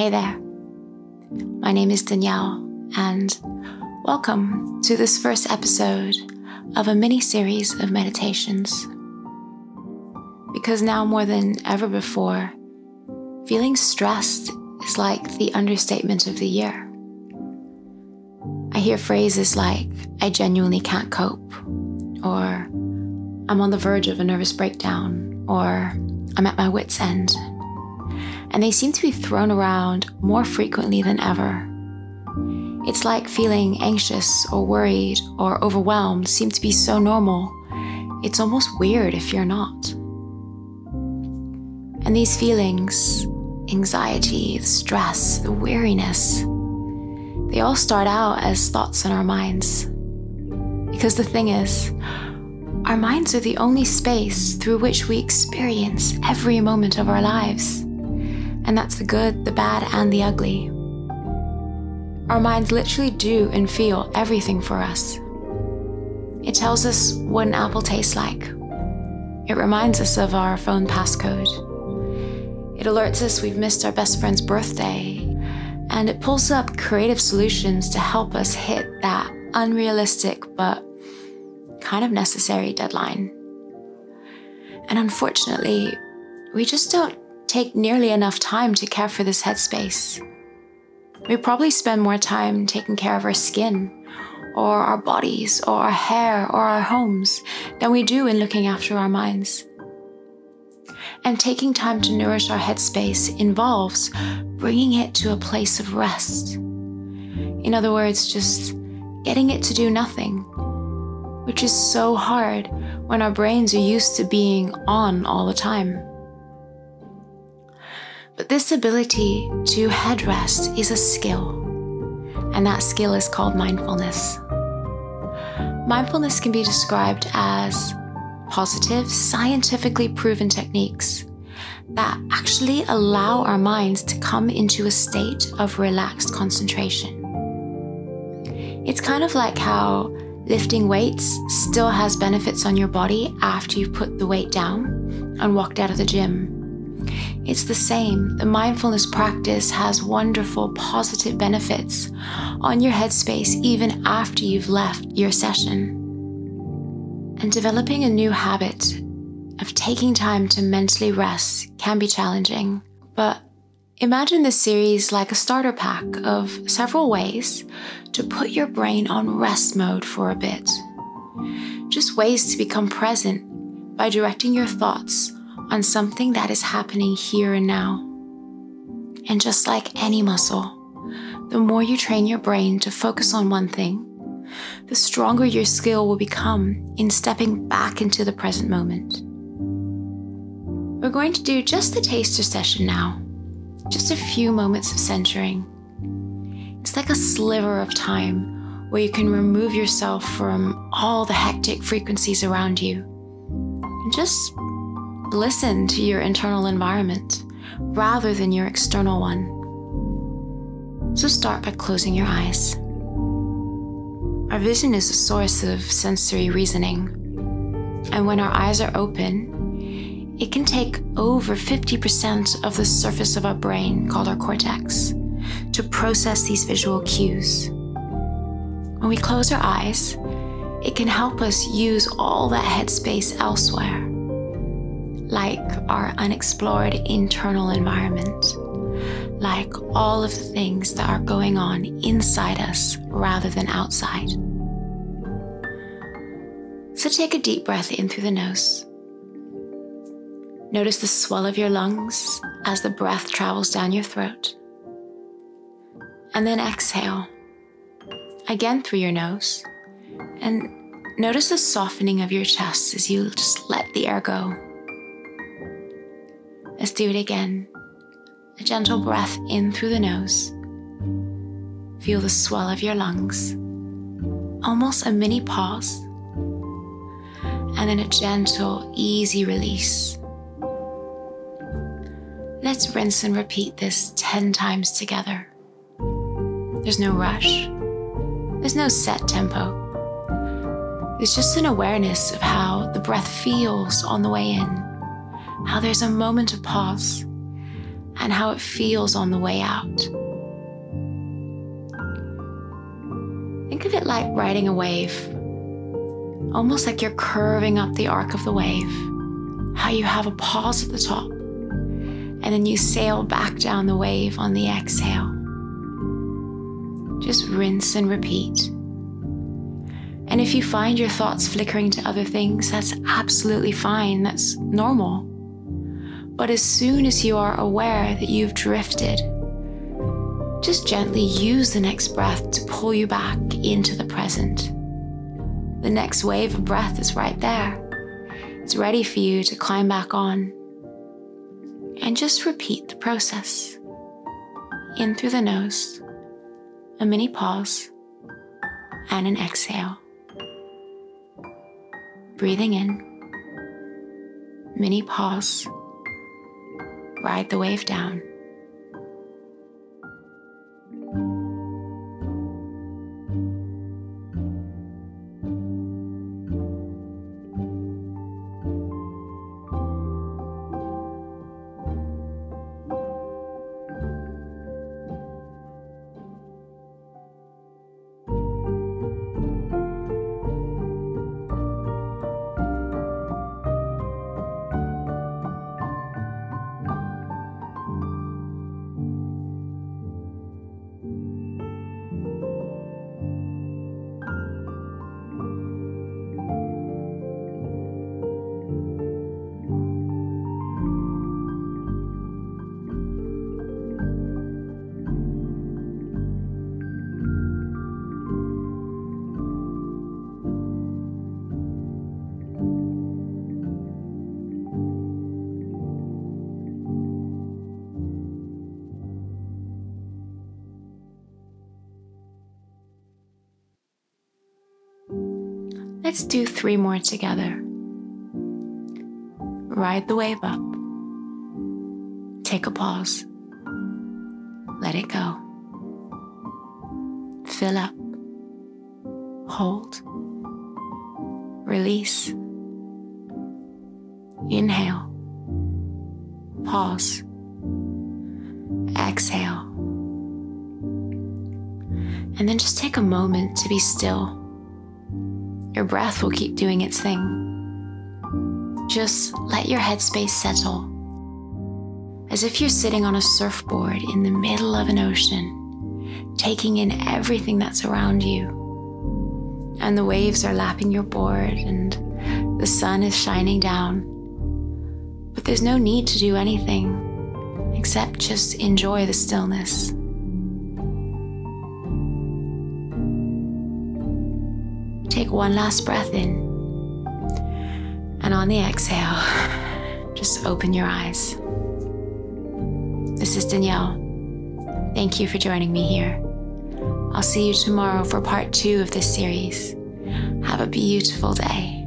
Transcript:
Hey there. My name is Danielle, and welcome to this first episode of a mini series of meditations. Because now more than ever before, feeling stressed is like the understatement of the year. I hear phrases like, I genuinely can't cope, or I'm on the verge of a nervous breakdown, or I'm at my wits' end. And they seem to be thrown around more frequently than ever. It's like feeling anxious or worried or overwhelmed seem to be so normal. It's almost weird if you're not. And these feelings, anxiety, the stress, the weariness, they all start out as thoughts in our minds. Because the thing is, our minds are the only space through which we experience every moment of our lives. And that's the good, the bad, and the ugly. Our minds literally do and feel everything for us. It tells us what an apple tastes like. It reminds us of our phone passcode. It alerts us we've missed our best friend's birthday. And it pulls up creative solutions to help us hit that unrealistic but kind of necessary deadline. And unfortunately, we just don't take nearly enough time to care for this headspace. We probably spend more time taking care of our skin, or our bodies, or our hair, or our homes than we do in looking after our minds. And taking time to nourish our headspace involves bringing it to a place of rest. In other words, just getting it to do nothing which is so hard when our brains are used to being on all the time. But this ability to headrest is a skill, and that skill is called mindfulness. Mindfulness can be described as positive, scientifically proven techniques that actually allow our minds to come into a state of relaxed concentration. It's kind of like how Lifting weights still has benefits on your body after you've put the weight down and walked out of the gym. It's the same. The mindfulness practice has wonderful positive benefits on your headspace even after you've left your session. And developing a new habit of taking time to mentally rest can be challenging, but Imagine this series like a starter pack of several ways to put your brain on rest mode for a bit. Just ways to become present by directing your thoughts on something that is happening here and now. And just like any muscle, the more you train your brain to focus on one thing, the stronger your skill will become in stepping back into the present moment. We're going to do just a taster session now just a few moments of centering. It's like a sliver of time where you can remove yourself from all the hectic frequencies around you and just listen to your internal environment rather than your external one. So start by closing your eyes. Our vision is a source of sensory reasoning, and when our eyes are open, it can take over 50% of the surface of our brain, called our cortex, to process these visual cues. When we close our eyes, it can help us use all that headspace elsewhere, like our unexplored internal environment, like all of the things that are going on inside us rather than outside. So take a deep breath in through the nose Notice the swell of your lungs as the breath travels down your throat. And then exhale, again through your nose. And notice the softening of your chest as you just let the air go. Let's do it again. A gentle breath in through the nose. Feel the swell of your lungs. Almost a mini pause. And then a gentle, easy release Let's rinse and repeat this 10 times together. There's no rush, there's no set tempo. It's just an awareness of how the breath feels on the way in, how there's a moment of pause, and how it feels on the way out. Think of it like riding a wave, almost like you're curving up the arc of the wave, how you have a pause at the top, and then you sail back down the wave on the exhale. Just rinse and repeat. And if you find your thoughts flickering to other things, that's absolutely fine, that's normal. But as soon as you are aware that you've drifted, just gently use the next breath to pull you back into the present. The next wave of breath is right there. It's ready for you to climb back on. And just repeat the process. In through the nose, a mini pause, and an exhale. Breathing in, mini pause, ride the wave down. Let's do three more together. Ride the wave up. Take a pause. Let it go. Fill up. Hold. Release. Inhale. Pause. Exhale. And then just take a moment to be still your breath will keep doing its thing. Just let your headspace settle, as if you're sitting on a surfboard in the middle of an ocean, taking in everything that's around you. And the waves are lapping your board, and the sun is shining down. But there's no need to do anything except just enjoy the stillness. Take one last breath in. And on the exhale, just open your eyes. This is Danielle. Thank you for joining me here. I'll see you tomorrow for part two of this series. Have a beautiful day.